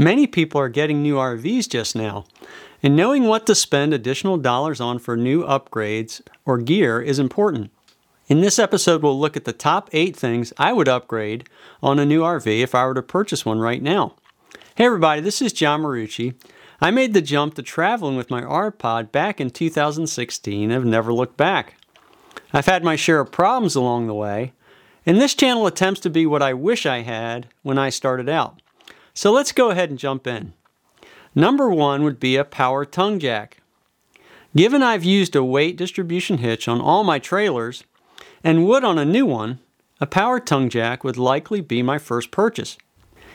Many people are getting new RVs just now, and knowing what to spend additional dollars on for new upgrades or gear is important. In this episode, we'll look at the top eight things I would upgrade on a new RV if I were to purchase one right now. Hey, everybody, this is John Marucci. I made the jump to traveling with my R-Pod back in 2016 and have never looked back. I've had my share of problems along the way, and this channel attempts to be what I wish I had when I started out. So let's go ahead and jump in. Number one would be a power tongue jack. Given I've used a weight distribution hitch on all my trailers and would on a new one, a power tongue jack would likely be my first purchase.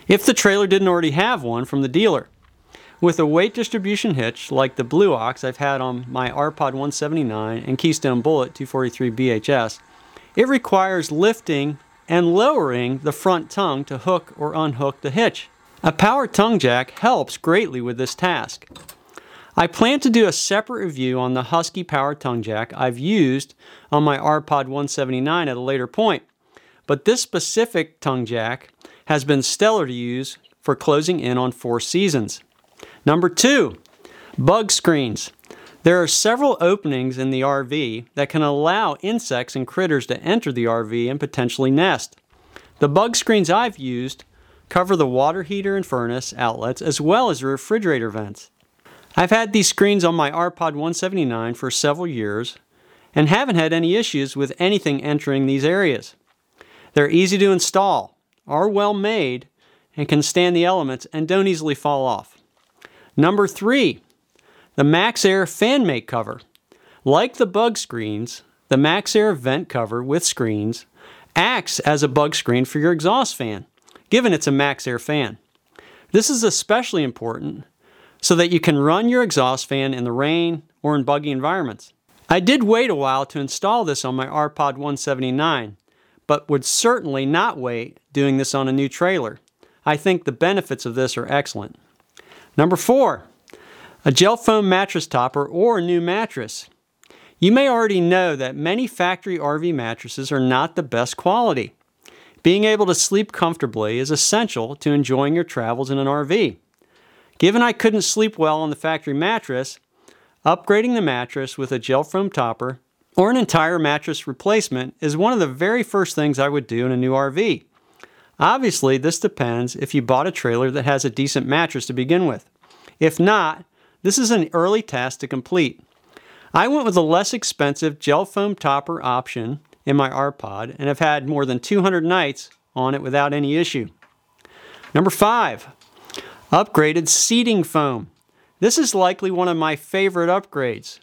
If the trailer didn't already have one from the dealer. With a weight distribution hitch like the Blue Ox I've had on my R-Pod 179 and Keystone Bullet 243 BHS, it requires lifting and lowering the front tongue to hook or unhook the hitch. A power tongue jack helps greatly with this task. I plan to do a separate review on the Husky power tongue jack I've used on my R-Pod 179 at a later point, but this specific tongue jack has been stellar to use for closing in on four seasons. Number two, bug screens. There are several openings in the RV that can allow insects and critters to enter the RV and potentially nest. The bug screens I've used cover the water heater and furnace outlets as well as the refrigerator vents. I've had these screens on my R-Pod 179 for several years and haven't had any issues with anything entering these areas. They're easy to install, are well made, and can stand the elements and don't easily fall off. Number three, the MaxxAir fan mate cover. Like the bug screens, the MaxxAir vent cover with screens acts as a bug screen for your exhaust fan, given it's a MaxxAir fan. This is especially important so that you can run your exhaust fan in the rain or in buggy environments. I did wait a while to install this on my R-Pod 179, but would certainly not wait doing this on a new trailer. I think the benefits of this are excellent. Number four, a gel foam mattress topper or a new mattress. You may already know that many factory RV mattresses are not the best quality. Being able to sleep comfortably is essential to enjoying your travels in an RV. Given I couldn't sleep well on the factory mattress, upgrading the mattress with a gel foam topper or an entire mattress replacement is one of the very first things I would do in a new RV. Obviously, this depends if you bought a trailer that has a decent mattress to begin with. If not, this is an early task to complete. I went with a less expensive gel foam topper option in my R-Pod and have had more than 200 nights on it without any issue. Number five, upgraded seating foam. This is likely one of my favorite upgrades.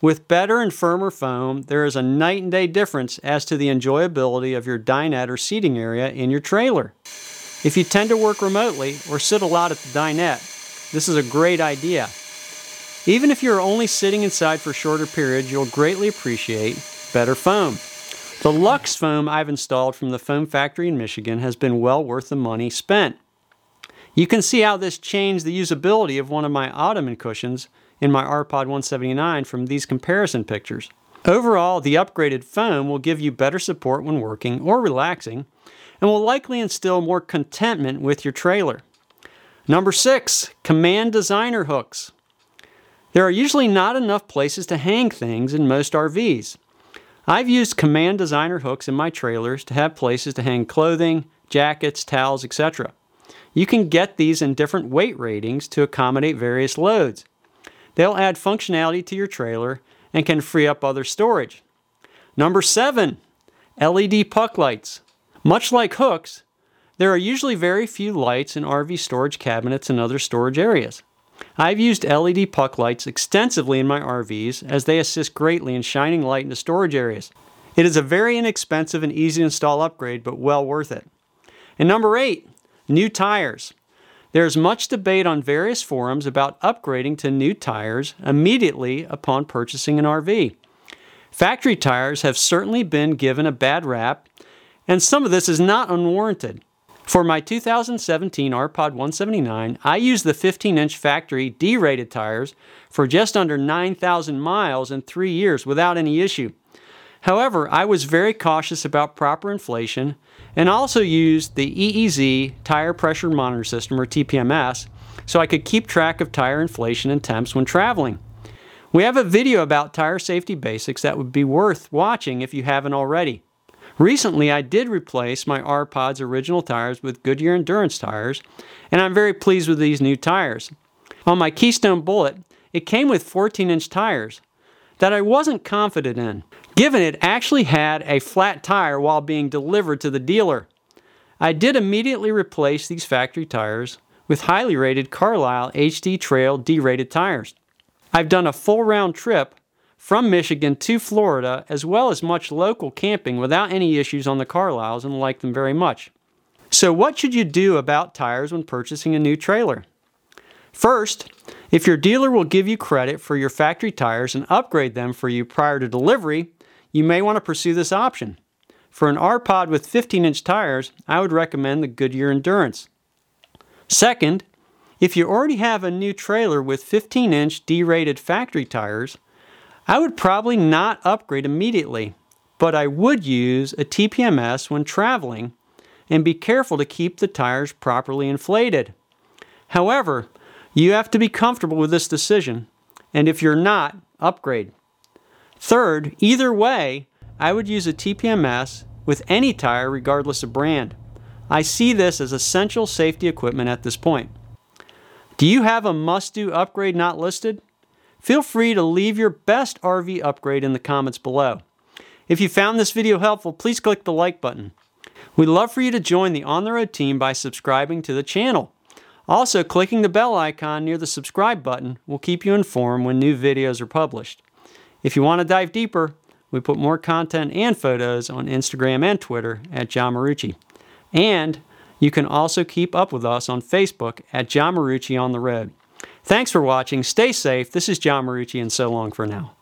With better and firmer foam, there is a night and day difference as to the enjoyability of your dinette or seating area in your trailer. If you tend to work remotely or sit a lot at the dinette, this is a great idea. Even if you're only sitting inside for shorter periods, you'll greatly appreciate better foam. The Lux foam I've installed from the foam factory in Michigan has been well worth the money spent. You can see how this changed the usability of one of my ottoman cushions in my R-Pod 179 from these comparison pictures. Overall, the upgraded foam will give you better support when working or relaxing and will likely instill more contentment with your trailer. Number six, Command Designer hooks. There are usually not enough places to hang things in most RVs. I've used Command Designer hooks in my trailers to have places to hang clothing, jackets, towels, etc. You can get these in different weight ratings to accommodate various loads. They'll add functionality to your trailer and can free up other storage. Number seven, LED puck lights. Much like hooks, there are usually very few lights in RV storage cabinets and other storage areas. I've used LED puck lights extensively in my RVs as they assist greatly in shining light into storage areas. It is a very inexpensive and easy to install upgrade, but well worth it. And number eight, new tires. There is much debate on various forums about upgrading to new tires immediately upon purchasing an RV. Factory tires have certainly been given a bad rap, and some of this is not unwarranted. For my 2017 R-Pod 179, I used the 15-inch factory D-rated tires for just under 9,000 miles in three years without any issue. However, I was very cautious about proper inflation and also used the EEZ Tire Pressure Monitor System, or TPMS, so I could keep track of tire inflation and temps when traveling. We have a video about tire safety basics that would be worth watching if you haven't already. Recently, I did replace my R-Pod's original tires with Goodyear Endurance tires, and I'm very pleased with these new tires. On my Keystone Bullet, it came with 14 inch tires that I wasn't confident in, given it actually had a flat tire while being delivered to the dealer. I did immediately replace these factory tires with highly rated Carlisle HD Trail D rated tires. I've done a full round trip from Michigan to Florida, as well as much local camping without any issues on the Carlisles and like them very much. So, what should you do about tires when purchasing a new trailer? First, if your dealer will give you credit for your factory tires and upgrade them for you prior to delivery, you may want to pursue this option. For an R pod with 15 inch tires, I would recommend the Goodyear Endurance. Second, if you already have a new trailer with 15 inch D rated factory tires, I would probably not upgrade immediately, but I would use a TPMS when traveling and be careful to keep the tires properly inflated. However, you have to be comfortable with this decision, and if you're not, upgrade. Third, either way, I would use a TPMS with any tire regardless of brand. I see this as essential safety equipment at this point. Do you have a must do upgrade not listed? Feel free to leave your best RV upgrade in the comments below. If you found this video helpful, please click the like button. We'd love for you to join the On the Road team by subscribing to the channel. Also, clicking the bell icon near the subscribe button will keep you informed when new videos are published. If you want to dive deeper, we put more content and photos on Instagram and Twitter at John Marucci. And you can also keep up with us on Facebook at John Marucci on the Road. Thanks for watching. Stay safe. This is John Marucci, and so long for now.